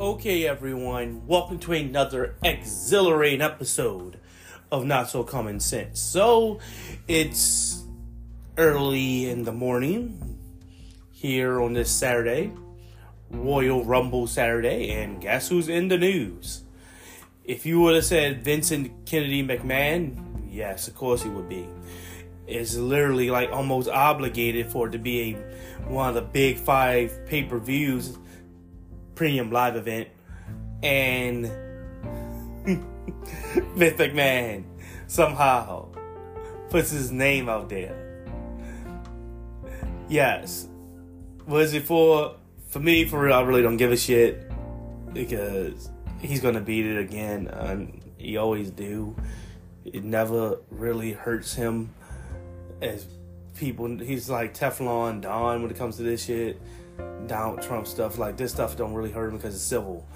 Okay, everyone, welcome to another exhilarating episode of Not So Common Sense. So, it's early in the morning here on this Saturday, Royal Rumble Saturday, and guess who's in the news? If you would have said Vincent Kennedy McMahon, yes, of course he would be. It's literally like almost obligated for it to be a, one of the big five pay per views premium live event, and Vince McMahon somehow puts his name out there. Yes. Was it for for me? For real, I really don't give a shit because he's gonna beat it again. And he always do. It never really hurts him as people. He's like Teflon Don when it comes to this shit. Donald Trump stuff. Like this stuff don't really hurt him because it's civil.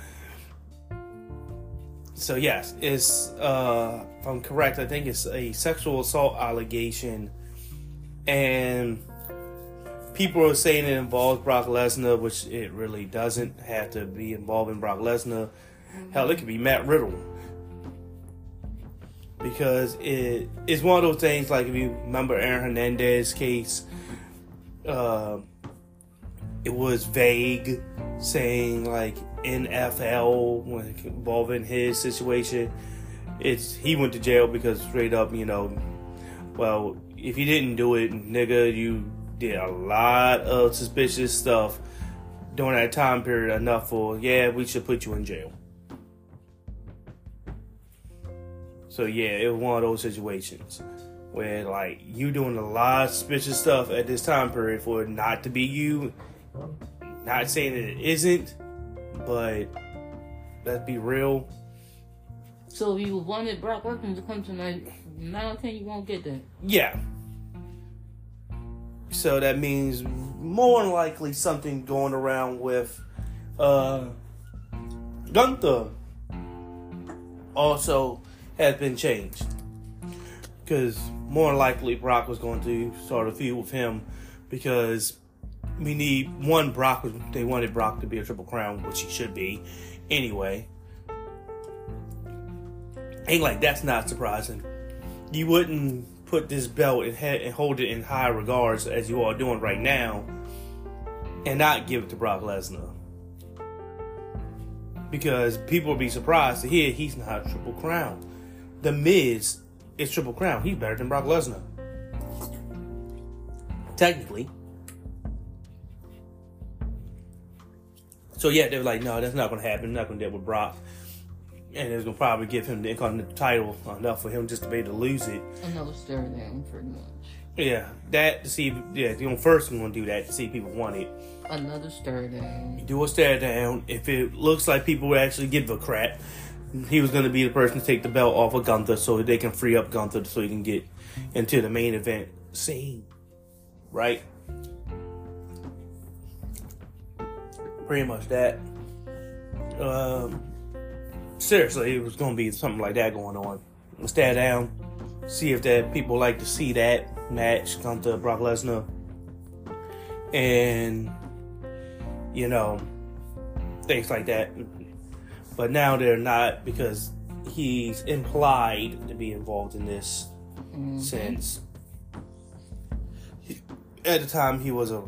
So yes, it's uh, if I'm correct, I think it's a sexual assault allegation, and people are saying it involves Brock Lesnar, which it really doesn't have to be involving Brock Lesnar. Hell, it could be Matt Riddle. Because it is one of those things like if you remember Aaron Hernandez case, uh, it was vague, saying like NFL involving his situation. It's he went to jail because straight up, you know, well, if you didn't do it, nigga, you did a lot of suspicious stuff during that time period enough for yeah, we should put you in jail. So yeah, it was one of those situations where like you doing a lot of suspicious stuff at this time period for it not to be you. Not saying that it isn't, but let's be real. So if you wanted Brock Lesnar to come tonight, nine out of ten you won't get that. Yeah. So that means more than likely something going around with uh Gunther also has been changed. Because more than likely Brock was going to start a feud with him because we need one Brock. They wanted Brock to be a triple crown, which he should be, anyway. Ain't like that's not surprising. You wouldn't put this belt and, and hold it in high regards as you are doing right now, and not give it to Brock Lesnar. Because people will be surprised to hear he's not triple crown. The Miz is triple crown. He's better than Brock Lesnar. Technically. So yeah, they were like, no, that's not going to happen. Not going to deal with Brock, and it's going to probably give him the Intercontinental title enough for him just to be able to lose it. Another stare down, pretty much. Yeah, that to see. Yeah, you know, first I'm going to do that to see if people want it. Another stare down. You do a stare down. If it looks like people will actually give a crap, he was going to be the person to take the belt off of Gunther so they can free up Gunther so he can get into the main event scene. Right? Pretty much that. Um, seriously, it was going to be something like that going on. Stare down, see if that people like to see that match come to Brock Lesnar, and you know things like that. But now they're not because he's implied to be involved in this mm-hmm. since at the time he was a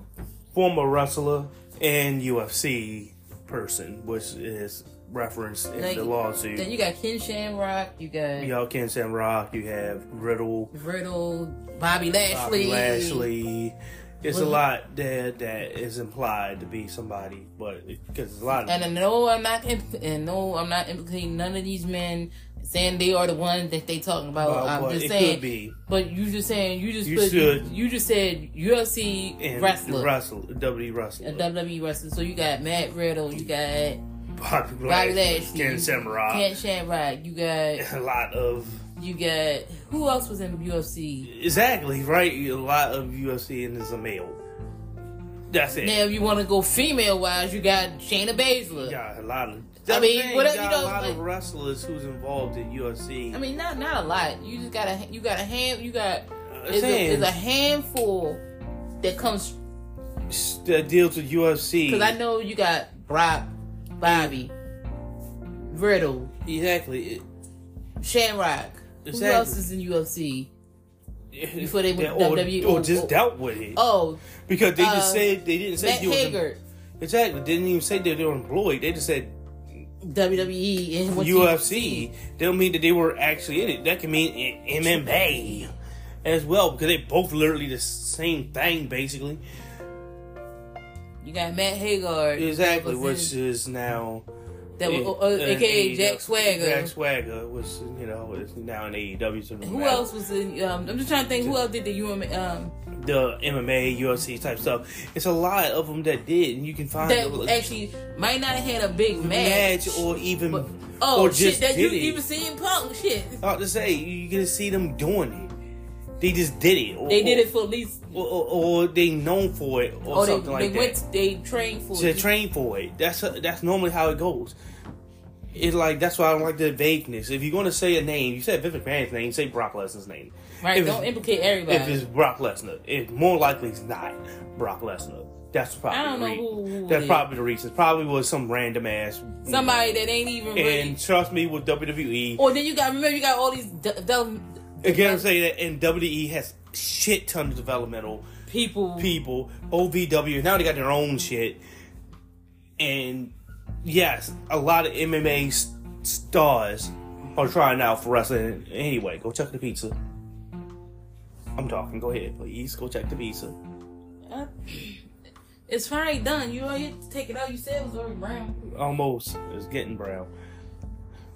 former wrestler and UFC person, which is referenced in the lawsuit. Then you got Ken Shamrock, you got y'all Ken Shamrock, you have Riddle, Riddle, Bobby Lashley, Bobby Lashley. It's a lot there that is implied to be somebody, but because it's a lot. Of and no, I'm not, and no, I'm not implicating none of these men saying they are the ones that they talking about. Well, I'm just saying. But you just saying you just you put, should, you, just said UFC and wrestler, wrestle WWE wrestler, a WWE wrestler. So you got Matt Riddle, you got Bobby, Bobby Lashley, Ken Shamrock, Ken Shamrock. You got a lot of. You got who else was in the UFC? Exactly right. A lot of UFC and is a male. That's it. Now, if you want to go female wise, you got Shayna Baszler. Yeah, a lot of I mean, what you, know, a lot like, of wrestlers who's involved in UFC. I mean, not not a lot. You just got a you got a hand. You got it's a, it's a handful that comes that deals with UFC. Because I know you got Brock, Bobby, Riddle. Exactly. Shamrock. Exactly. Who else is in UFC? Before they went or, WWE, or, or, just dealt with it. Oh, because they uh, just said they didn't say Matt Hager. Exactly. They didn't even say they were employed. They just said WWE and UFC. They don't mean that they were actually in it. That can mean MMA as well because they both literally the same thing basically. You got Matt Hager, Exactly, which is now that was, uh, uh aka Jack Swagger. Jack Swagger was, you know, is now in AEW. So who else was in? Um, I'm just trying to think. Who else did the UM, um, the MMA, UFC type stuff? It's a lot of them that did, and you can find that them, actually might not have had a big match, match or even. But, oh or shit! That you even seen Punk shit. I have to say you to see them doing it. They just did it. Or, they did it for at least, or, or, or they known for it, or, or something they, like they that. Went, they trained for they it. They trained for it. That's a, that's normally how it goes. It's like that's why I don't like the vagueness. If you're going to say a name, you said Vince McMahon's name, say Brock Lesnar's name. Right. If don't implicate everybody. If it's Brock Lesnar, it's more likely it's not Brock Lesnar. That's probably I don't know who, who That's probably the reason. Probably was some random ass somebody that ain't even. Really... And trust me, with WWE. Or then you got remember you got all these. De- de- Again, I'm saying that, and WWE has shit ton of developmental people. People, OVW. Now they got their own shit, and yes, a lot of MMA stars are trying out for wrestling. Anyway, go check the pizza. I'm talking. Go ahead, please. Go check the pizza. Uh, it's finally done. You already take it out. You said it was already brown. Almost. It's getting brown.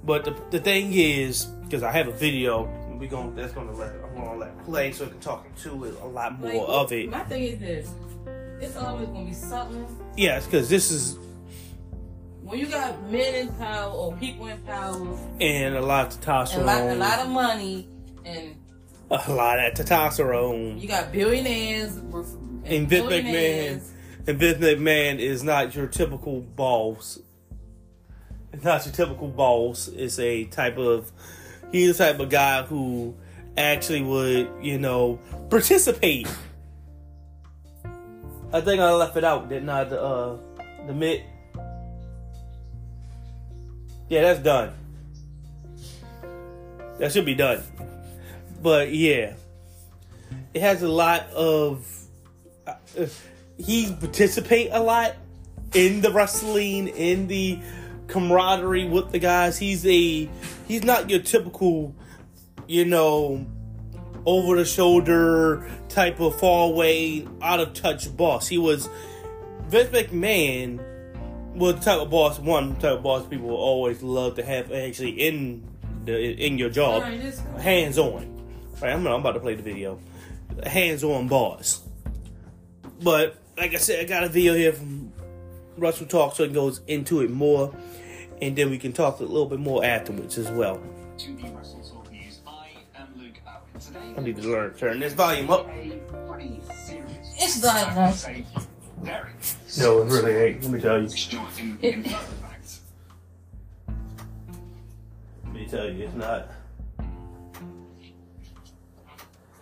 But the, the thing is, because I have a video, we going that's gonna let I'm gonna let play so I can talk to it a lot more like, of it. My thing is this: it's always gonna be something. Yes, because this is when you got men in power or people in power, and a lot of testosterone, a lot, a lot of money, and a lot of testosterone. You got billionaires and, and Vince McMahon. And Vince McMahon is not your typical boss. It's not your typical boss. It's a type of he's the type of guy who actually would, you know, participate. I think I left it out, didn't I? The uh, the mid yeah, that's done. That should be done. But yeah, it has a lot of. Uh, he participate a lot in the wrestling, in the camaraderie with the guys. He's a he's not your typical, you know, over the shoulder type of far away, out of touch boss. He was Vince McMahon was the type of boss, one type of boss people always love to have actually in the in your job, hands on. Right, I'm, I'm about to play the video. Hands on boss. But like I said, I got a video here from WrestleTalk, so it goes into it more, and then we can talk a little bit more afterwards as well. I need to learn to turn this volume up. It's done. No, it really ain't. Let me tell you. Let me tell you, it's not. I'm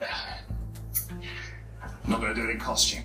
not going to do it in costume.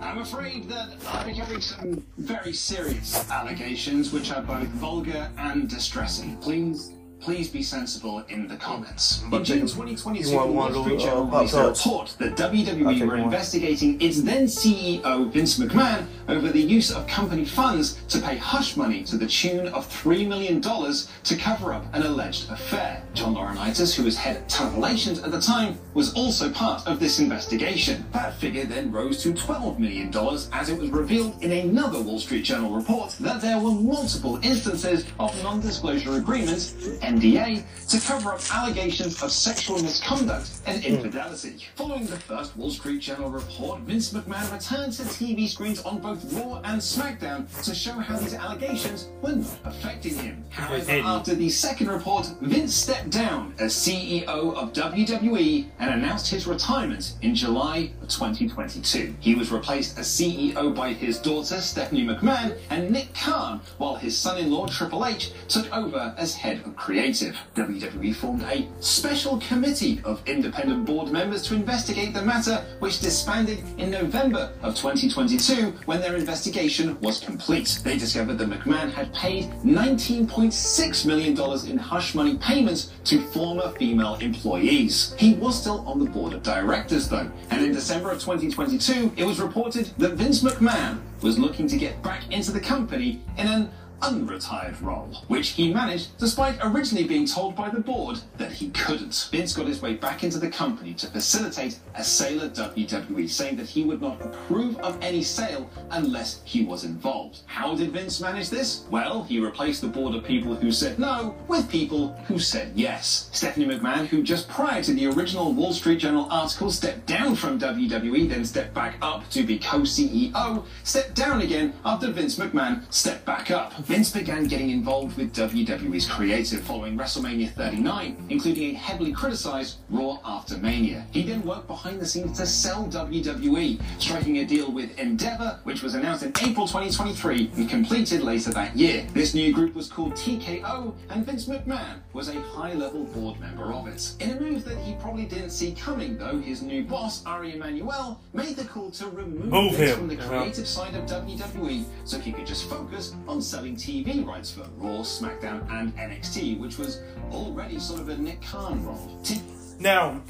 I'm afraid that be covering some very serious allegations which are both vulgar and distressing. Please please be sensible in the comments. But in June 2022, Wall Street Journal released a report that WWE were investigating its then CEO Vince McMahon over the use of company funds to pay hush money to the tune of $3 million to cover up an alleged affair. John Laurinaitis, who was head of talent relations at the time, was also part of this investigation. That figure then rose to $12 million as it was revealed in another Wall Street Journal report that there were multiple instances of non-disclosure agreements NDA to cover up allegations of sexual misconduct and hmm. infidelity. Following the first Wall Street Journal report, Vince McMahon returned to TV screens on both Raw and SmackDown to show how these allegations were not affecting him. However, after the second report, Vince stepped down as CEO of WWE and announced his retirement in July of 2022. He was replaced as CEO by his daughter Stephanie McMahon and Nick Khan, while his son-in-law Triple H took over as head of creative creative. WWE formed a special committee of independent board members to investigate the matter, which disbanded in November of 2022 when their investigation was complete. They discovered that McMahon had paid $19.6 million in hush money payments to former female employees. He was still on the board of directors, though, and in December of 2022, it was reported that Vince McMahon was looking to get back into the company in an unretired role, which he managed despite originally being told by the board that he couldn't. Vince got his way back into the company to facilitate a sale at WWE, saying that he would not approve of any sale unless he was involved. How did Vince manage this? Well, he replaced the board of people who said no with people who said yes. Stephanie McMahon, who just prior to the original Wall Street Journal article stepped down from WWE, then stepped back up to be co-CEO, stepped down again after Vince McMahon stepped back up. Vince began getting involved with WWE's creative following WrestleMania 39, including a heavily criticized Raw After Mania. He then worked behind the scenes to sell WWE, striking a deal with Endeavor, which was announced in April 2023 and completed later that year. This new group was called TKO, and Vince McMahon was a high-level board member of it. In a move that he probably didn't see coming, though, his new boss, Ari Emanuel, made the call to remove Move Vince him. from the creative side of WWE so he could just focus on selling TV rights for Raw, SmackDown, and NXT, which was already sort of a Nick Khan role. T- Now,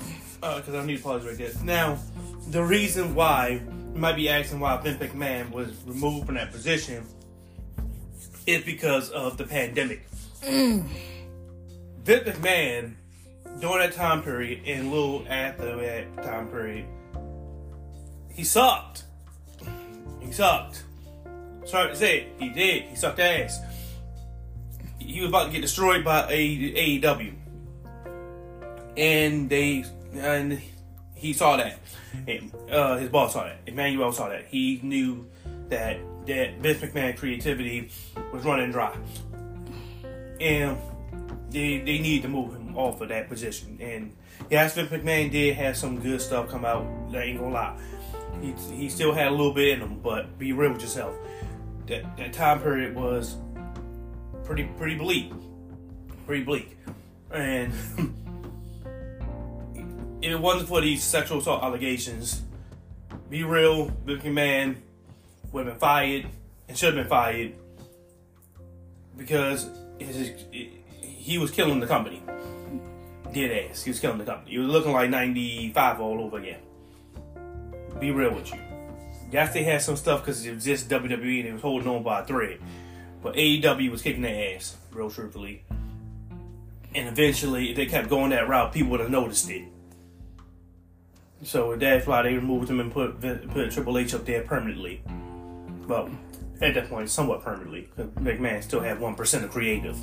uh, because I need to pause right there. Now, the reason why you might be asking why Vince McMahon was removed from that position is because of the pandemic. Mm. Vince McMahon, during that time period and a little after that time period, he sucked. He sucked. Sorry to say he did. He sucked ass. He was about to get destroyed by AEW and they and he saw that. And, uh, his boss saw that. Emanuel saw that. He knew that that Vince McMahon creativity was running dry, and they they needed to move him off of that position. And yes, Vince McMahon did have some good stuff come out. I ain't gonna lie. He, he still had a little bit in him, but be real with yourself. That that time period was pretty pretty bleak, pretty bleak, and. if it wasn't for these sexual assault allegations, be real, Vince McMahon would have been fired and should have been fired because his, he was killing the company. Dead ass. He was killing the company. He was looking like 95 all over again. Be real with you. Yes, they had some stuff because it was just WWE and it was holding on by a thread. But AEW was kicking their ass, real truthfully. And eventually, if they kept going that route, people would have noticed it. So that's why they removed him and put put Triple H up there permanently. Well, at that point, somewhat permanently. McMahon still had one percent of creative.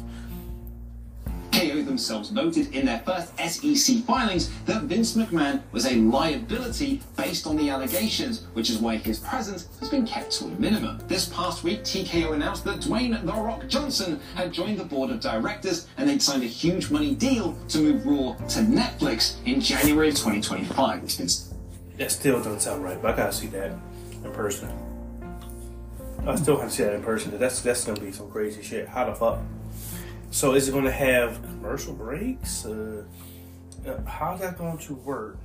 Themselves noted in their first SEC filings that Vince McMahon was a liability based on the allegations, which is why his presence has been kept to a minimum. This past week, TKO announced that Dwayne The Rock Johnson had joined the board of directors and they'd signed a huge money deal to move Raw to Netflix in January of 2025. It's That still doesn't sound right, but I gotta see that in person. I still have to see that in person. That's that's gonna be some crazy shit. How the fuck? So is it going to have commercial breaks? Uh, uh, how's that going to work?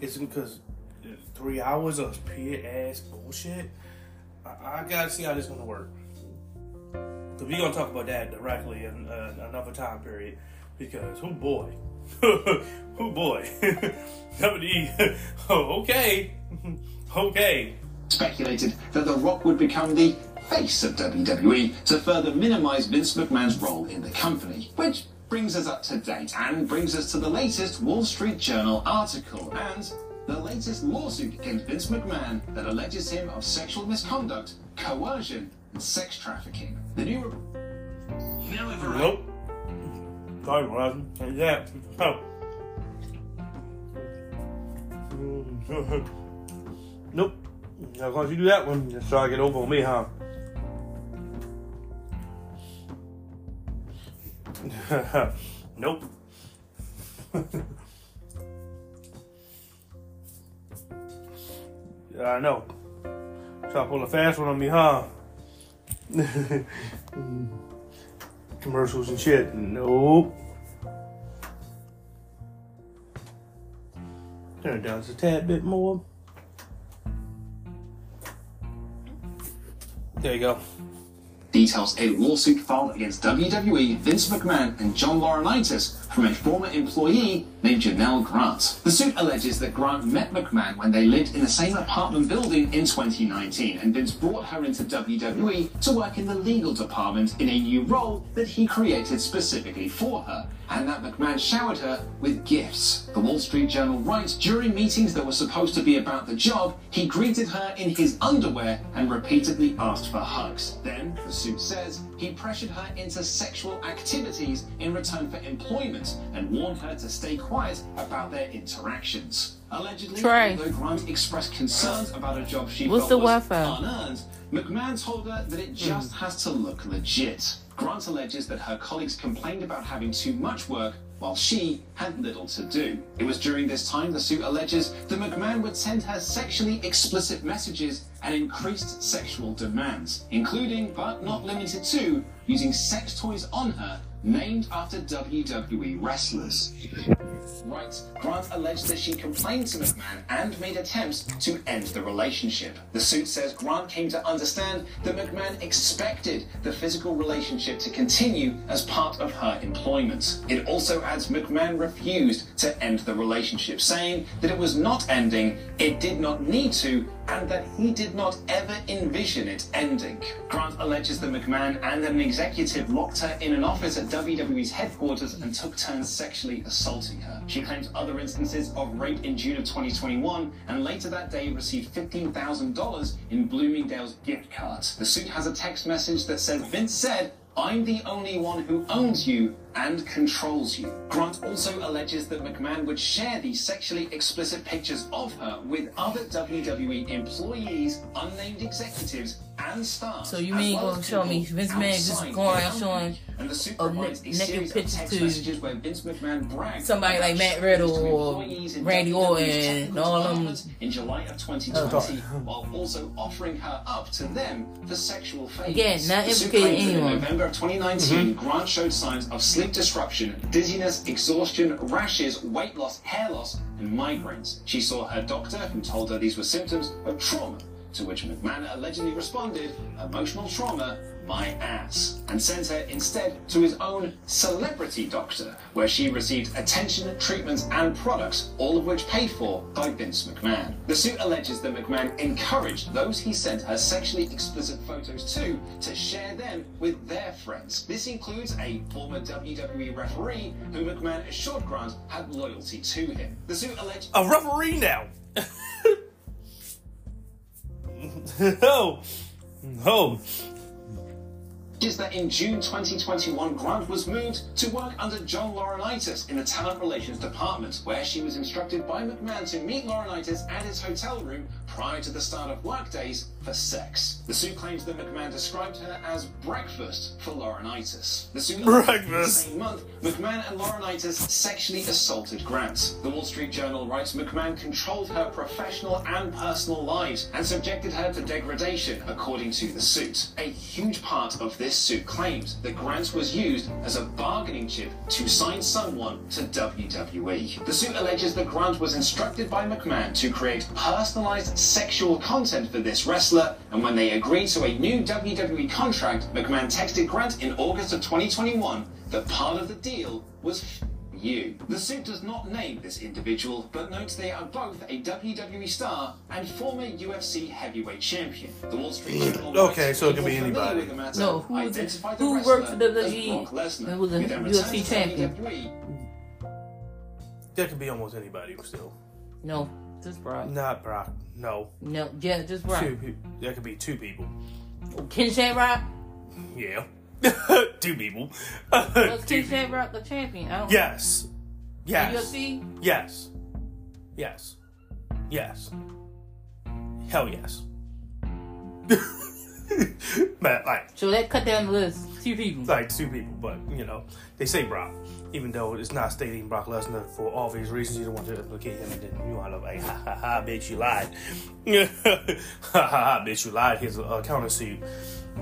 Is it because three hours of pure ass bullshit? I, I gotta see how this is going to work. We're going to talk about that directly in uh, another time period because, oh boy. oh boy. WWE. okay. okay. speculated that The Rock would become the face of WWE to further minimize Vince McMahon's role in the company, which brings us up to date and brings us to the latest Wall Street Journal article and the latest lawsuit against Vince McMahon that alleges him of sexual misconduct, coercion, and sex trafficking. The new re- now over Nope. Sorry, Rosin. Ain't that. No. nope. As long as you do that one, just try to get over on me, huh? nope. yeah, I know. Try to pull a fast one on me, huh? Commercials and shit. Nope. Turn it down just a tad bit more. There you go details a lawsuit filed against WWE, Vince McMahon, and John Laurinaitis from a former employee named Janelle Grant. The suit alleges that Grant met McMahon when they lived in the same apartment building in 2019, and Vince brought her into WWE to work in the legal department in a new role that he created specifically for her and that McMahon showered her with gifts. The Wall Street Journal writes during meetings that were supposed to be about the job, he greeted her in his underwear and repeatedly asked for hugs. Then, the suit says, he pressured her into sexual activities in return for employment and warned her to stay quiet about their interactions. Allegedly, Try. although Grant expressed concerns about a job she What's felt was unearned, McMahon told her that it just mm. has to look legit. Grant alleges that her colleagues complained about having too much work while she had little to do. It was during this time, the suit alleges, that McMahon would send her sexually explicit messages and increased sexual demands, including, but not limited to, using sex toys on her named after WWE wrestlers. Right, Grant alleged that she complained to McMahon and made attempts to end the relationship. The suit says Grant came to understand that McMahon expected the physical relationship to continue as part of her employment. It also adds McMahon refused to end the relationship, saying that it was not ending, it did not need to, and that he did not ever envision it ending. Grant alleges that McMahon and an executive locked her in an office at WWE's headquarters and took turns sexually assaulting her. She claims other instances of rape in June of 2021 and later that day received $15,000 in Bloomingdale's gift cards. The suit has a text message that says Vince said, I'm the only one who owns you and controls you. Grant also alleges that McMahon would share these sexually explicit pictures of her with other WWE employees, unnamed executives, and stars. So you mean well gonna show me Vince McMahon just going around showing a naked pictures to somebody like Matt Riddle or Randy Orton and all them in July of 2020, while also offering her up to them for sexual favors. Again, not implicating anyone. In November of 2019, mm-hmm. Grant showed signs of sleep disruption, dizziness, exhaustion, rashes, weight loss, hair loss, and migraines. She saw her doctor, who told her these were symptoms of trauma to which McMahon allegedly responded, emotional trauma, my ass, and sent her instead to his own celebrity doctor, where she received attention, treatments, and products, all of which paid for by Vince McMahon. The suit alleges that McMahon encouraged those he sent her sexually explicit photos to to share them with their friends. This includes a former WWE referee who McMahon assured Grant had loyalty to him. The suit alleged a referee now. no. Oh. No oh. Is that in June 2021, Grant was moved to work under John Laurinaitis in the Talent Relations Department, where she was instructed by McMahon to meet Laurinaitis at his hotel room prior to the start of workdays for sex. The suit claims that McMahon described her as breakfast for Laurinaitis. The suit breakfast. the same month, McMahon and Laurinaitis sexually assaulted Grant. The Wall Street Journal writes McMahon controlled her professional and personal lives and subjected her to degradation, according to the suit. A huge part of this this suit claims that Grant was used as a bargaining chip to sign someone to WWE. The suit alleges that Grant was instructed by McMahon to create personalized sexual content for this wrestler, and when they agreed to a new WWE contract, McMahon texted Grant in August of 2021 that part of the deal was you. The suit does not name this individual, but notes they are both a WWE star and former UFC heavyweight champion. The Wall Street Journal. okay, so it could be anybody. No, who, was who worked for WWE and was a UFC champion? That could be almost anybody still. No, just Brock. Not Brock. No. No, yeah, just Brock. Two, that could be two people. Ken Shamrock? Yeah. Two people. Shamrock the champion? I don't yes. Yes. UFC? Yes. Yes. Yes. Hell yes. but like So that cut down the list. Two people. Like two people, but you know, they say Brock. Even though it's not stating Brock Lesnar for obvious reasons, you don't want to implicate him and then you want to like ha ha ha bitch you lied. ha ha ha bitch you lied. Here's a, uh, a countersuit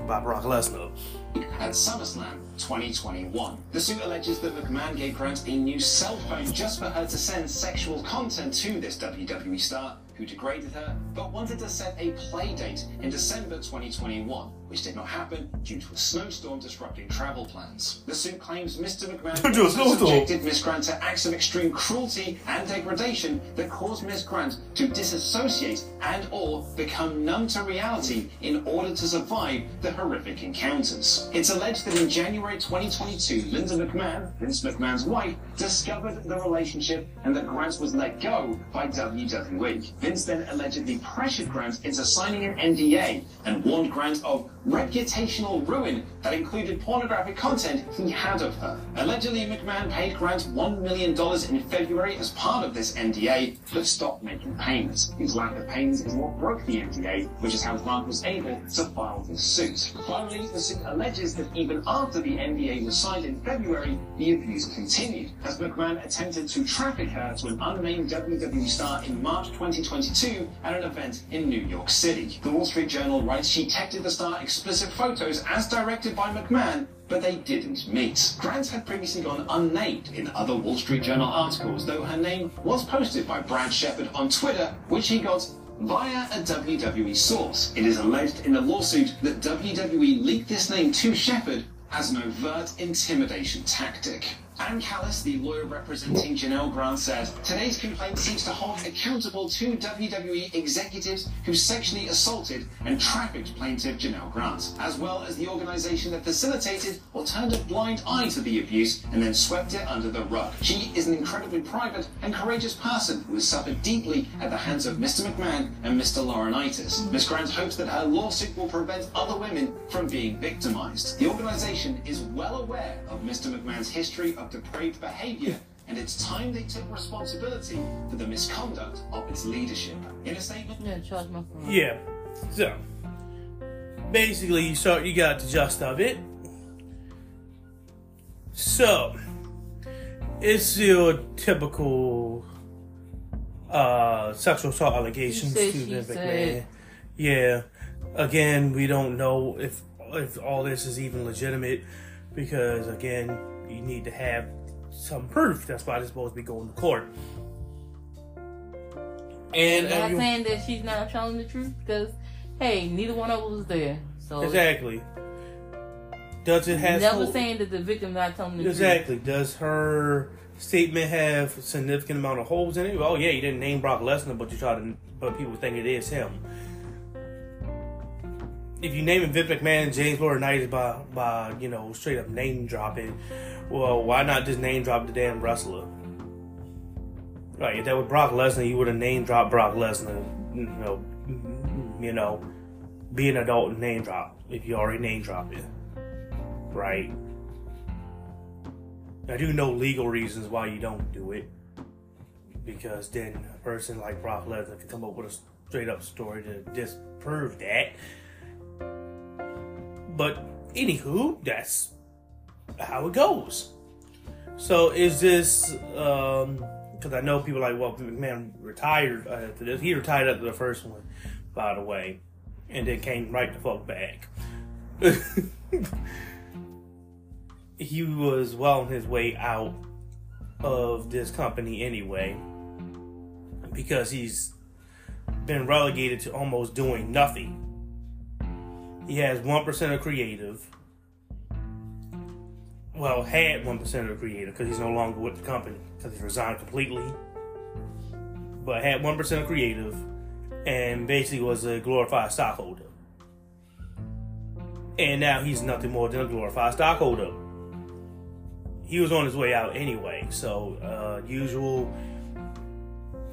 by Brock Lesnar at SummerSlam 2021. The suit alleges that McMahon gave Grant a new cell phone just for her to send sexual content to this WWE star who degraded her, but wanted to set a play date in December 2021, which did not happen due to a snowstorm disrupting travel plans. The suit claims Mr. McMahon subjected Miss Grant to acts of extreme cruelty and degradation that caused Miss Grant to disassociate and or become numb to reality in order to survive the horrific encounters. It's alleged that in January 2022, Linda McMahon, Vince McMahon's wife, discovered the relationship and that Grant was let go by WWE. Vince then allegedly pressured Grant into signing an NDA and warned Grant of reputational ruin that included pornographic content he had of her. Allegedly, McMahon paid Grant $1 million in February as part of this NDA, but stopped making payments. His lack of payments is what broke the NDA, which is how Grant was able to file this suit. Finally, the suit alleges that even after the NDA was signed in February, the abuse continued, as McMahon attempted to traffic her to an unnamed WWE star in March 2022 at an event in New York City. The Wall Street Journal writes she texted the star explicit photos as directed by McMahon, but they didn't meet. Grant had previously gone unnamed in other Wall Street Journal articles, though her name was posted by Brad Shepard on Twitter, which he got via a WWE source. It is alleged in the lawsuit that WWE leaked this name to Shepard as an overt intimidation tactic. Ann Callis, the lawyer representing Janelle Grant, said today's complaint seeks to hold accountable two WWE executives who sexually assaulted and trafficked plaintiff Janelle Grant, as well as the organization that facilitated or turned a blind eye to the abuse and then swept it under the rug. She is an incredibly private and courageous person who has suffered deeply at the hands of Mr. McMahon and Mr. Laurinaitis. Ms. Grant hopes that her lawsuit will prevent other women from being victimized. The organization is well aware of Mr. McMahon's history of depraved behavior, and it's time they took responsibility for the misconduct of its leadership. In a statement, yeah, charge my. Yeah. So basically, you start. You got the gist of it. So it's your typical uh, sexual assault allegations She to said, the McMahon. Yeah. Again, we don't know if if all this is even legitimate because again, you need to have some proof. That's why they're supposed to be going to court. And I'm not um, everyone- saying that she's not telling the truth because, hey, neither one of us was there. So exactly. Does it have never full- saying that the victim's not telling the truth? exactly? Does her statement have significant amount of holes in it? Oh yeah, you didn't name Brock Lesnar, but you try to, but people think it is him. If you name it Vince McMahon and James Laurinaitis by by you know straight up name dropping, well, why not just name drop the damn wrestler? Right, if that was Brock Lesnar, you would have name dropped Brock Lesnar. You know, mm-hmm. you know, be an adult and name drop if you already name dropped it. Right. I do know legal reasons why you don't do it. Because then a person like Brock Lesnar can come up with a straight up story to disprove that. But anywho, that's how it goes. So is this um because I know people like well McMahon retired uh, after this. He retired after the first one, by the way, and then came right the fuck back. he was well on his way out of this company anyway because he's been relegated to almost doing nothing. He has 1% of creative. Well, had 1% of creative because he's no longer with the company because he resigned completely. But had 1% of creative and basically was a glorified stockholder. And now he's nothing more than a glorified stockholder he was on his way out anyway. So, uh, usual,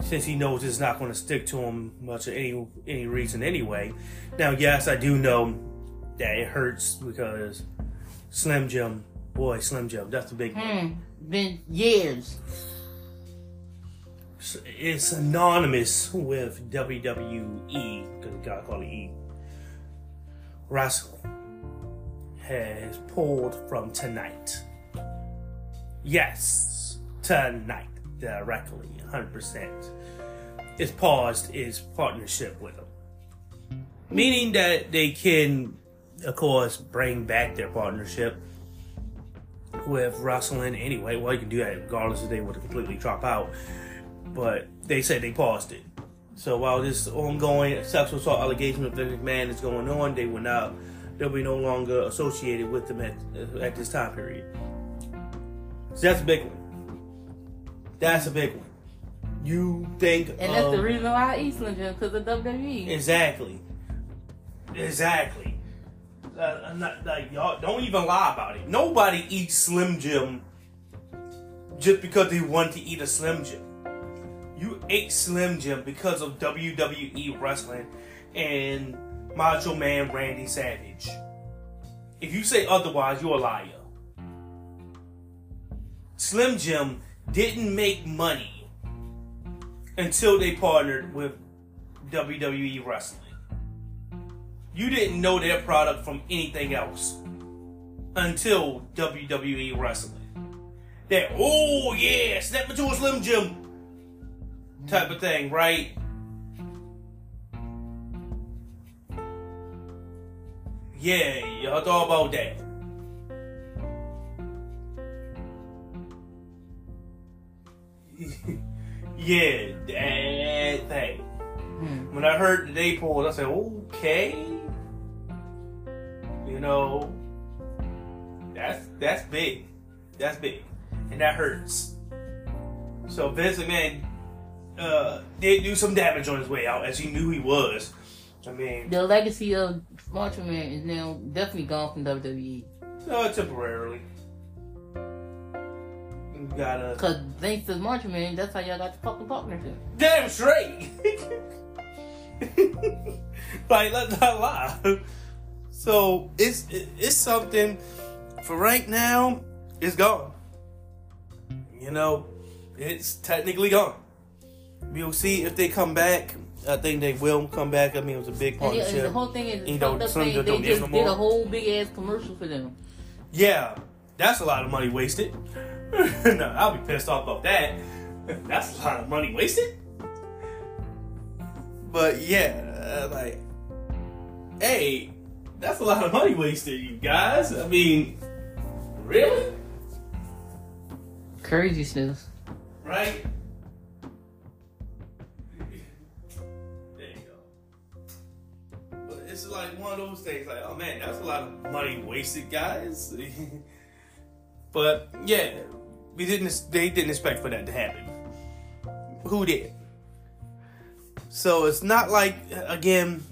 since he knows it's not going to stick to him much of any any reason anyway. Now, yes, I do know that it hurts because Slim Jim, boy, Slim Jim, that's the big one. Hmm. Been years. It's synonymous with WWE, because we gotta call it E. Wrestling has pulled from tonight. Yes, tonight directly, 100%. It's paused is partnership with them. Meaning that they can, of course, bring back their partnership with wrestling anyway. Well, you can do that regardless if they were to completely drop out. But they said they paused it. So while this ongoing sexual assault allegation with Vince McMahon is going on, they will not, they'll be no longer associated with them at, at this time period. So that's a big one. That's a big one. You think, and that's the reason why I eat Slim Jim because of WWE. Exactly. Exactly. Uh, not, like y'all don't even lie about it. Nobody eats Slim Jim just because they want to eat a Slim Jim. You ate Slim Jim because of WWE wrestling and Macho Man Randy Savage. If you say otherwise, you're a liar. Slim Jim didn't make money until they partnered with WWE Wrestling. You didn't know their product from anything else until WWE Wrestling. That, oh yeah, snap into a Slim Jim type of thing, right? Yeah, y'all thought about that. yeah, that thing. Hmm. When I heard the day polls, I said, okay. You know, that's that's big. That's big. And that hurts. So Vince McMahon uh, did do some damage on his way out, as he knew he was. I mean, the legacy of Macho Man is now definitely gone from WWE. Uh, temporarily. Gotta. Cause thanks to Macho Man, that's how y'all got the fucking partnership. Damn straight. like let's not lie. So it's it's something for right now. It's gone. You know, it's technically gone. We'll see if they come back. I think they will come back. I mean, it was a big partnership. And the whole thing is, you know, thing, they just did a whole big ass commercial for them. Yeah, that's a lot of money wasted. no, I'll be pissed off about that. That's a lot of money wasted. But yeah, uh, like, hey, that's a lot of money wasted, you guys. I mean, really? Crazy stuff. Right? There you go. But it's like one of those things. Like, oh man, that's a lot of money wasted, guys. but yeah, we didn't. They didn't expect for that to happen. Who did? So it's not like again.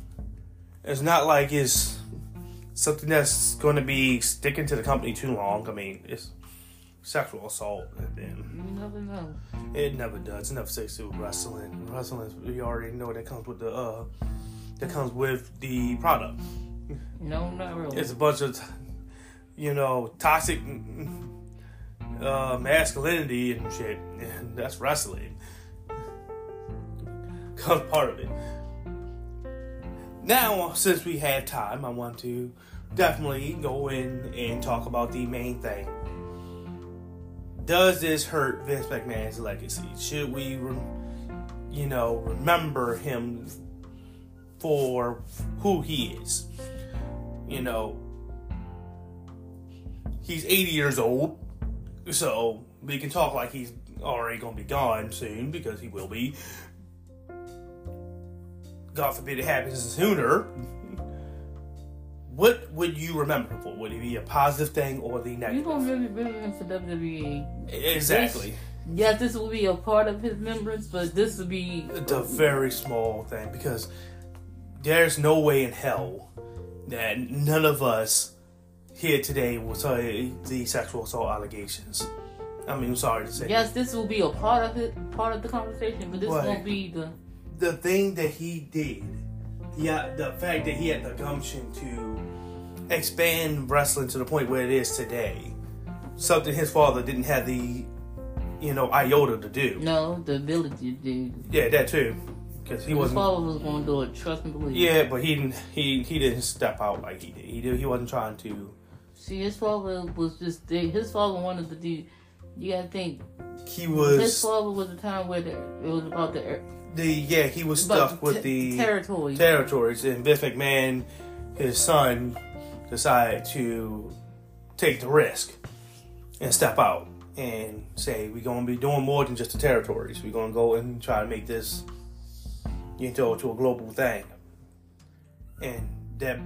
It's not like it's something that's going to be sticking to the company too long. I mean, it's sexual assault. And then never know. It never does. It never sticks to wrestling. Wrestling, we already know that comes with the uh, that comes with the product. No, not really. It's a bunch of, you know, toxic uh, masculinity and shit, and that's wrestling. Comes part of it. Now, since we have time, I want to definitely go in and talk about the main thing. Does this hurt Vince McMahon's legacy? Should we, you know, remember him for who he is. You know, he's 80 years old, so we can talk like he's already going to be gone soon because he will be. God forbid it happens sooner. What would you remember him for? Would it be a positive thing or the negative? You gonna really remember him for WWE? Exactly. This, yes, this will be a part of his remembrance, but this will be the very small thing because there's no way in hell that none of us here today will say the sexual assault allegations. I mean, I'm sorry to say. Yes, this will be a part of it, part of the conversation, but this won't be the the thing that he did. Yeah, the fact that he had the gumption to expand wrestling to the point where it is today, something his father didn't have the, you know, iota to do. No, the ability to do. Yeah, that too because he wasn't. His father was going to do it. Trust me, believe. Yeah, but he didn't. He he didn't step out like he did. He did. He wasn't trying to. See, his father was just. His father wanted to do. You gotta think. He was. His father was a time where the, it was about the. The yeah, he was stuck with the territories. Territories, and Vince McMahon, his son, decided to take the risk and step out and say we're gonna be doing more than just the territories. We're gonna go and try to make this you know, to a global thing. And that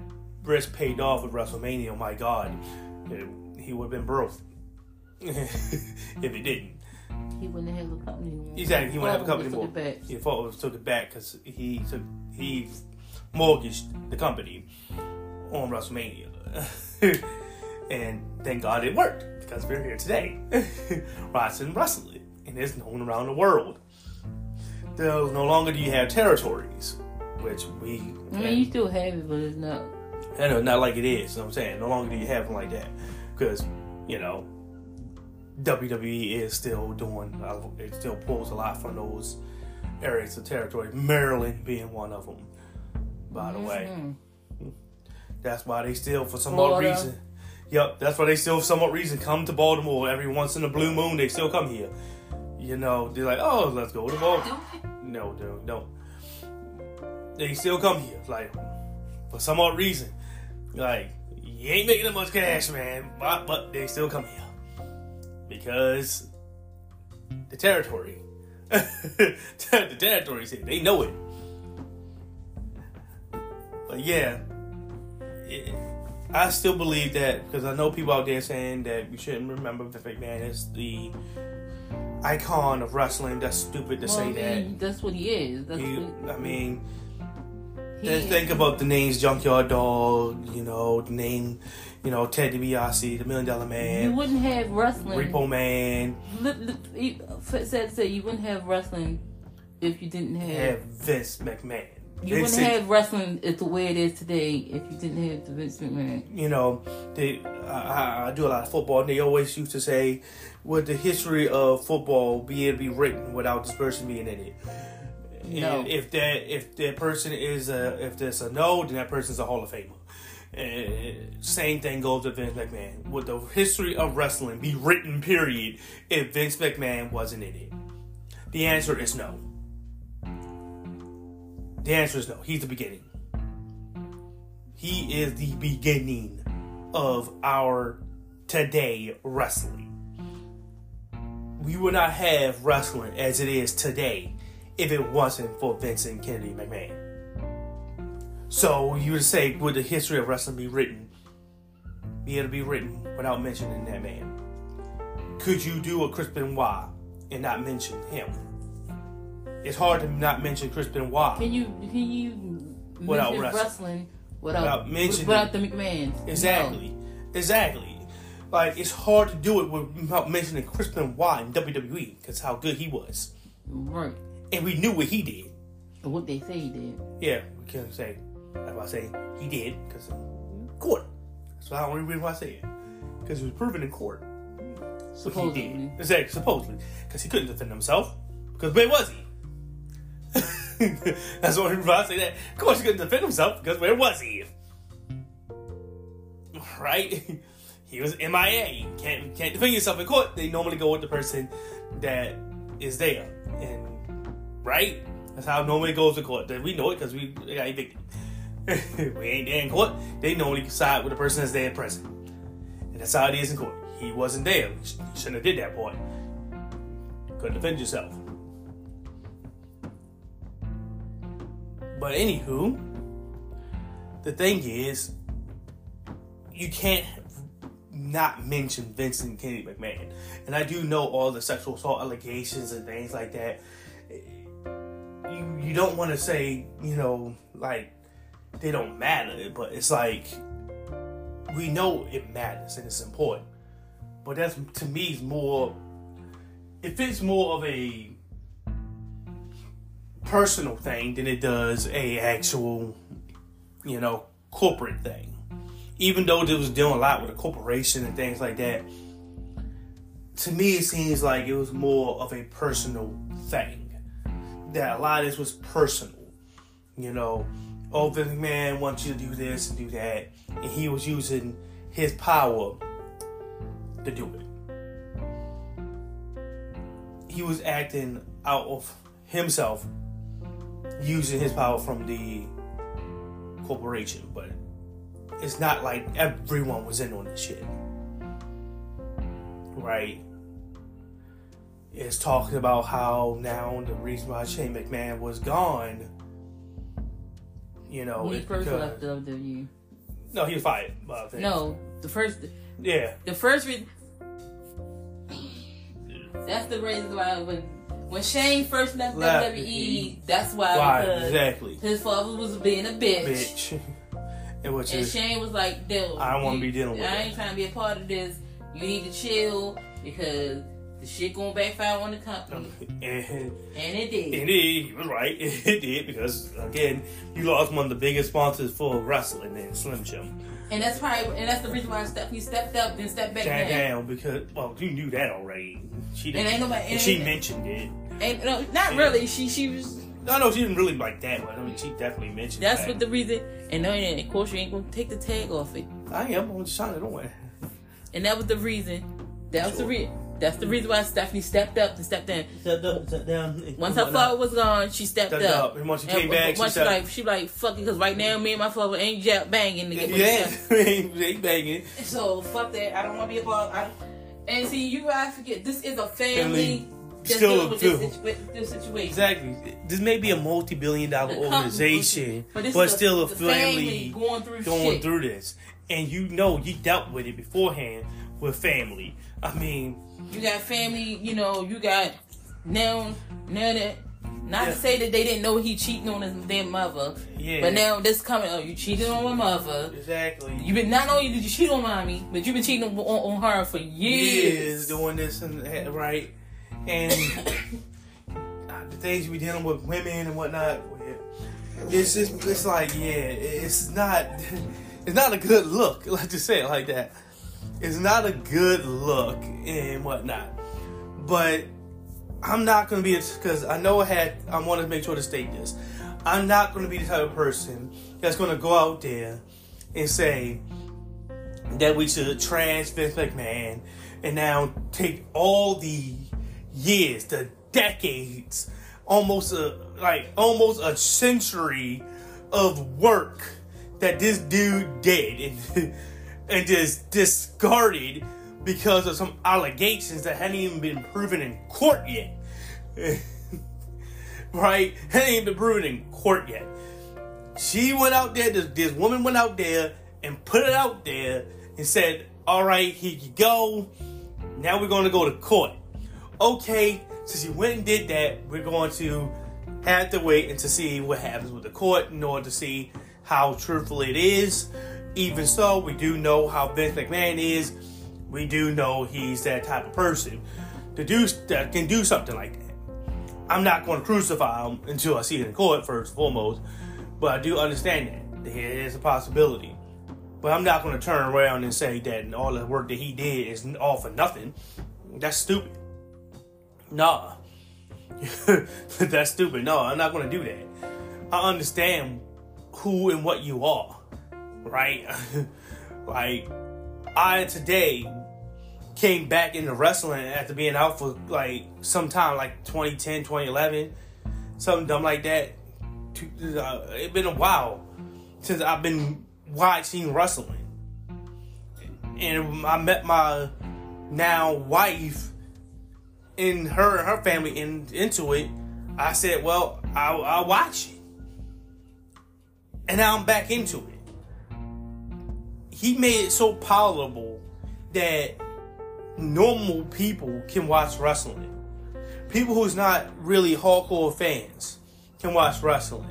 risk paid off with WrestleMania. Oh my God, he would have been broke if he didn't. He wouldn't have the company anymore. Exactly, he wouldn't have a company anymore. Took it back. He fought, took it back because he took he mortgaged the company on WrestleMania, and thank God it worked because we're here today, watching wrestling, and it's known around the world. Though no longer do you have territories, which we. I mean, you still have it, but it's not. I know, not like it is. You know what I'm saying? No longer do you have them like that because you know WWE is still doing. It still pulls a lot from those areas of territory. Maryland being one of them. By the mm-hmm. way, that's why they still, for some odd reason, yep, that's why they still, for some odd reason, come to Baltimore every once in a blue moon. They still come here. You know, they're like, oh, let's go to Baltimore. No, no, no. They still come here, like for some odd reason. Like you ain't making that much cash, man, but but they still come here because the territory, the territory's here. They know it. But yeah, it, I still believe that because I know people out there saying that we shouldn't remember Vince Man as the icon of wrestling. That's stupid to well, say that. That's what he is. That's he, what, I mean, think about the names Junkyard Dog, you know, the name, you know, Ted DiBiase, the Million Dollar Man. You wouldn't have wrestling. Repo Man. Said say you wouldn't have wrestling if you didn't have, have Vince McMahon. You Vince wouldn't have wrestling the way it is today if you didn't have the Vince McMahon. You know, they, I, I do a lot of football, and they always used to say, "Would the history of football be able to be written without this person being in it?" No. If that if that person is a if there's a no, then that person's a Hall of Famer. And same thing goes with Vince McMahon. Would the history of wrestling be written, period, if Vince McMahon wasn't in it? The answer is no. The answer is no. He's the beginning. He is the beginning of our today wrestling. We would not have wrestling as it is today if it wasn't for Vincent Kennedy McMahon. So you would say, would the history of wrestling be written, be able to be written without mentioning that man? Could you do a Chris Benoit and not mention him? It's hard to not mention Chris Benoit. Can you can you without wrestling, wrestling without, without mentioning without the McMahons? Exactly, no. exactly. Like it's hard to do it without mentioning Chris Benoit in WWE because how good he was. Right and we knew what he did. What they say he did. Yeah, we can't say. That's why I say he did because court. That's why I only reason why I say it because it was proven in court. Supposedly, he did. exactly. Supposedly, because he couldn't defend himself. Because where was he? That's the only reason I say that. Of course, he couldn't defend himself because where was he? Right? he was MIA. Can't can't defend yourself in court. They normally go with the person that is there and right? That's how normally goes to court. We know it because we got evicted. we ain't there in court. They normally side with the person that's there present. And that's how it is in court. He wasn't there. Shouldn't have did that part. Couldn't defend yourself. But anywho, the thing is, you can't not mention Vincent Kennedy McMahon. And I do know all the sexual assault allegations and things like that you you don't want to say you know like they don't matter, but it's like we know it matters and it's important. But that's to me is more. If it's more of a personal thing than it does a actual, you know, corporate thing. Even though it was dealing a lot with a corporation and things like that, to me it seems like it was more of a personal thing that a lot of this was personal. You know, oh, Vince McMahon wants you to do this and do that, and he was using his power to do it. He was acting out of himself, using his power from the corporation, but it's not like everyone was in on this shit. Right? Is talking about how now the reason why Shane McMahon was gone You know, when he first because, left WWE. No, he was fired. No, the first. Yeah. The first. Re- that's the reason why when when Shane first left, left WWE, that's why. Why exactly? His father was being a bitch. Bitch. and, which and is, Shane was like, "Dude, I don't want to be dealing with. It. I ain't trying to be a part of this. You need to chill because the shit gonna backfire on the company. And, and it did. And it, he was right. It did because again, you lost one of the biggest sponsors for wrestling in Slim Jim. And that's probably and that's the reason why Stephanie stepped up then stepped back down. down. because well you knew that already. She didn't, and ain't nobody, and she mentioned it. And no, not and, really. She she was. No, no, she didn't really like that, but I mean, she definitely mentioned. That's that. what the reason. And no, and of course, you ain't gonna take the tag off it. I am. I'm just trying to do it. On it. And that was the reason. That was sure. the reason. That's the reason why Stephanie stepped up and stepped in. Stepped up, stepped down. Once her father was gone, she stepped, stepped up. up. And once she came and, back, once she, she like, she like, fuck it, because right now me and my father ain't jack banging. Yeah, ain't banging. So fuck that. I don't want to be a part. And see, you gotta forget, this is a family. family still with this, with this, situation. Exactly. This may be a multi-billion dollar organization, but, but still a family, family, going through going through this, and you know you dealt with it beforehand with family. I mean, you got family. You know, you got now now that. Not yeah. to say that they didn't know he cheating on his their mother, yeah. But now this coming, oh, you cheated on my mother. Exactly. You've been not only did you cheat on mommy, but you've been cheating on, on, on her for years. Years doing this and that, right and uh, the things we dealing with women and whatnot. It's just it's like yeah, it's not it's not a good look. Let's just say it like that. It's not a good look and whatnot. But I'm not gonna be because I know I had I want to make sure to state this. I'm not gonna be the type of person that's gonna go out there and say that we should trash Vince McMahon and now take all the years, the decades, almost a like almost a century of work that this dude did and, and just discarded because of some allegations that hadn't even been proven in court yet. right? Hadn't even been proven in court yet. She went out there, this, this woman went out there and put it out there and said, All right, here you go. Now we're going to go to court okay, since you went and did that, we're going to have to wait and to see what happens with the court in order to see how truthful it is. Even so, we do know how Vince McMahon is. We do know he's that type of person to do that can do something like that. I'm not going to crucify him until I see it in court first and foremost, but I do understand that there is a possibility. But I'm not going to turn around and say that all the work that he did is all for nothing. That's stupid. Nah. That's stupid. No, I'm not going to do that. I understand who and what you are, right? like, I today came back into wrestling after being out for like some time, like 2010, 2011, something dumb like that. Uh, it's been a while since I've been watching wrestling. And I met my now wife in her and her family in, into it, I said, well, I'll, I'll watch it. And now I'm back into it. He made it so palatable that normal people can watch wrestling. People who's not really hardcore fans can watch wrestling.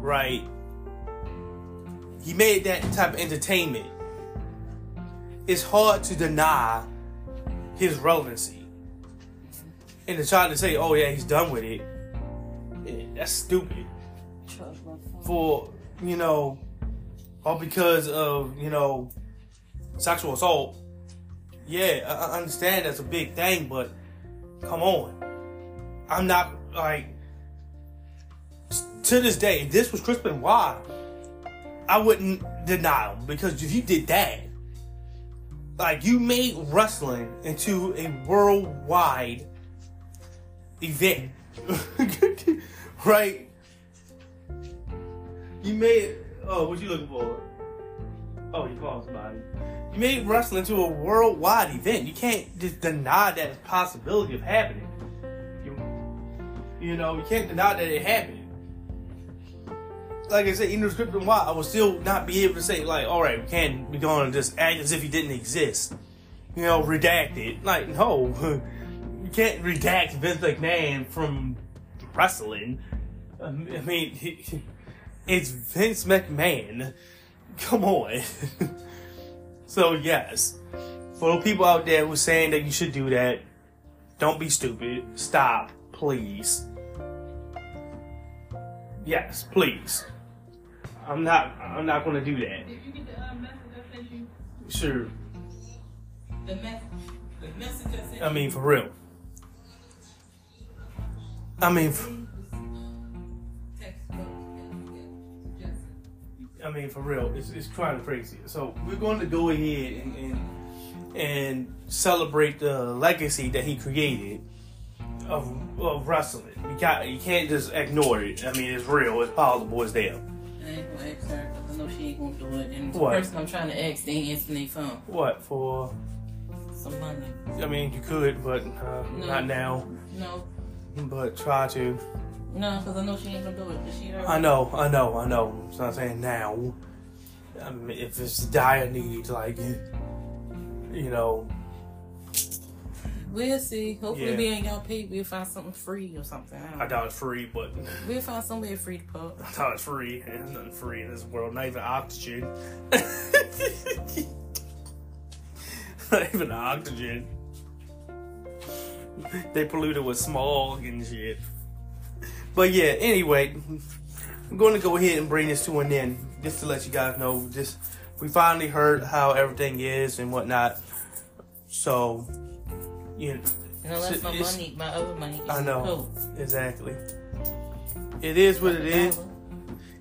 Right? He made that type of entertainment. It's hard to deny his relevancy and to try to say, "Oh yeah, he's done with it," eh, that's stupid. For you know, all because of you know sexual assault. Yeah, I understand that's a big thing, but come on, I'm not like to this day. If this was Chris Why I wouldn't deny him because if you did that, like you made wrestling into a worldwide event. right? You made oh, what you looking for? Oh, you calling somebody. You made wrestling to a worldwide event. You can't just deny that possibility of happening. You, you know, you can't deny that it happened. like I said, in the script and why I would still not be able to say like, all right, we can't be going to just act as if he didn't exist. You know, redact it. Like, no, you can't redact Vince McMahon from wrestling. I mean, he, it's Vince McMahon. Come on. so yes, for the people out there who are saying that you should do that, don't be stupid. Stop, please. Yes, please. I'm not. I'm not going to do that. Did you get the uh, message I sent you? Sure. The, me- the message I sent I mean, for real. I mean. For, I mean, for real, it's, it's kind of crazy. So we're going to go ahead and, and, and celebrate the legacy that he created of, of wrestling. You got you can't just ignore it. I mean, it's real. It's possible. It's there. Ain't gonna ask I know she ain't gonna do it. And the what? person I'm trying to ask, they ain't answering their phone. What for? Some money. I mean, you could, but uh, no. not now. No. But try to. No, because I know she ain't gonna do it. She I know, I know, I know. So I'm saying now. I mean, if it's dire need, like, you know, We'll see. Hopefully, yeah. we ain't got paid. We'll find something free or something. I, I thought it's free, but we'll find somewhere free to put. I thought it's free. There's nothing free in this world. Not even oxygen. Not even oxygen. They polluted with smog and shit. But yeah, anyway, I'm going to go ahead and bring this to an end, just to let you guys know. Just we finally heard how everything is and whatnot. So you know, unless my money, my other money. I know exactly. It is what it is.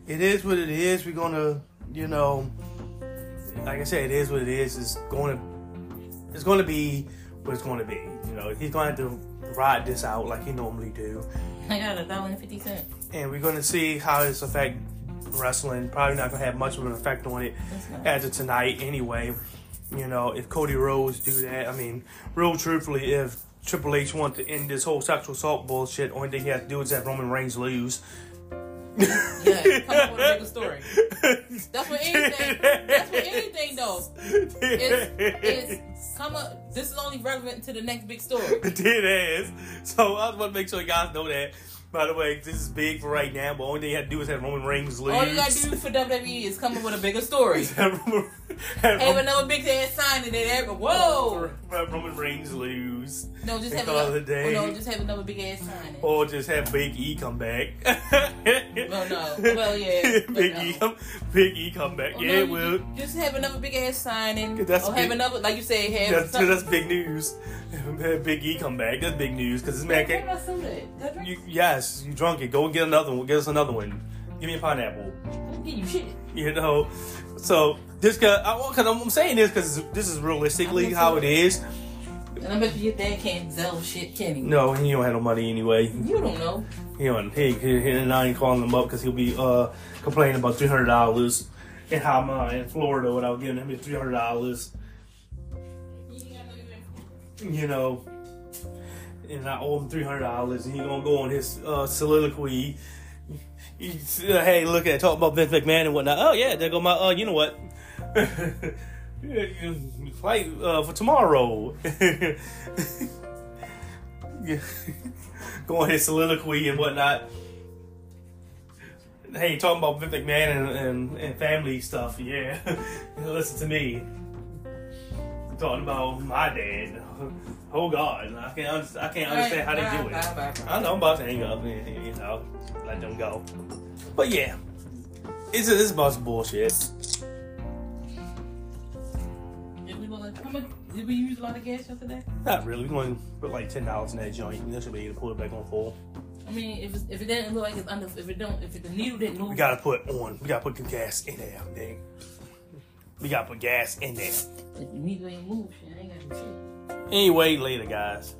It is what it is. We're gonna, you know, like I said, it is what it is. It's going to, it's going to be what it's going to be. You know, he's going to have to ride this out like he normally do. I got a dollar and fifty cents. And we're going to see how this affect wrestling. Probably not going to have much of an effect on it as of tonight, anyway. You know, if Cody Rhodes do that, I mean, real truthfully, if Triple H want to end this whole sexual assault bullshit, only thing he has to do is have Roman Reigns lose. Yeah, come up with a bigger story. That's what anything. That's what anything though. It's, it's come up. This is only relevant to the next big story. It is. So I just want to make sure you guys know that. By the way, this is big for right now, but only thing you have to do is have Roman Reigns lose. All you gotta do for WWE is come up with a bigger story. have, Roman, have, have another big ass sign in there. Whoa! Have Roman Reigns lose. No, just have another. Day. Oh, no, just have another big ass sign. Or just have Big E come back. no, no. Well, yeah. Big no. E come. Big E come back. Oh, yeah, no, will. Just have another big ass signing. That's or big, have another, like you said, have. That's, that's big news. Have Big E come back. That's big news because this man can't. You, you drunk it. Go get another one. Get us another one. Give me a pineapple. Give you shit. You know, so this guy. I because I'm saying this because this is realistically how it is. And I bet you your dad can't sell shit, can he? No, he don't have no money anyway. You don't know. He don't. He, he, he and I ain't calling him up because he'll be uh complaining about three hundred dollars in how am in Florida without giving him three hundred dollars. You know, and I owe him three hundred dollars, and he gonna go on his uh, soliloquy. He, hey, look at talk about Vince McMahon and whatnot. Oh yeah, there go my. Uh, you know what? Flight uh, for tomorrow. Go on his soliloquy and whatnot. Hey, talking about Vince McMahon and, and, and family stuff. Yeah, listen to me. Talking about my dad. Oh, oh God, I can't understand, I can't understand how they do it. I know I'm about to hang up, and you know, let them go. But yeah, it's this bunch of bullshit. Did we use a lot of gas yesterday? Not really. We going to put like ten dollars in that joint. We should be able to pull it back on full. I mean, if if it didn't look like it's under, if it don't, if it, the needle didn't move, we gotta put on. We gotta put the gas in there, dang. We gotta put gas in there. If the needle ain't move, shit, I ain't got to shit. Anyway, later, guys.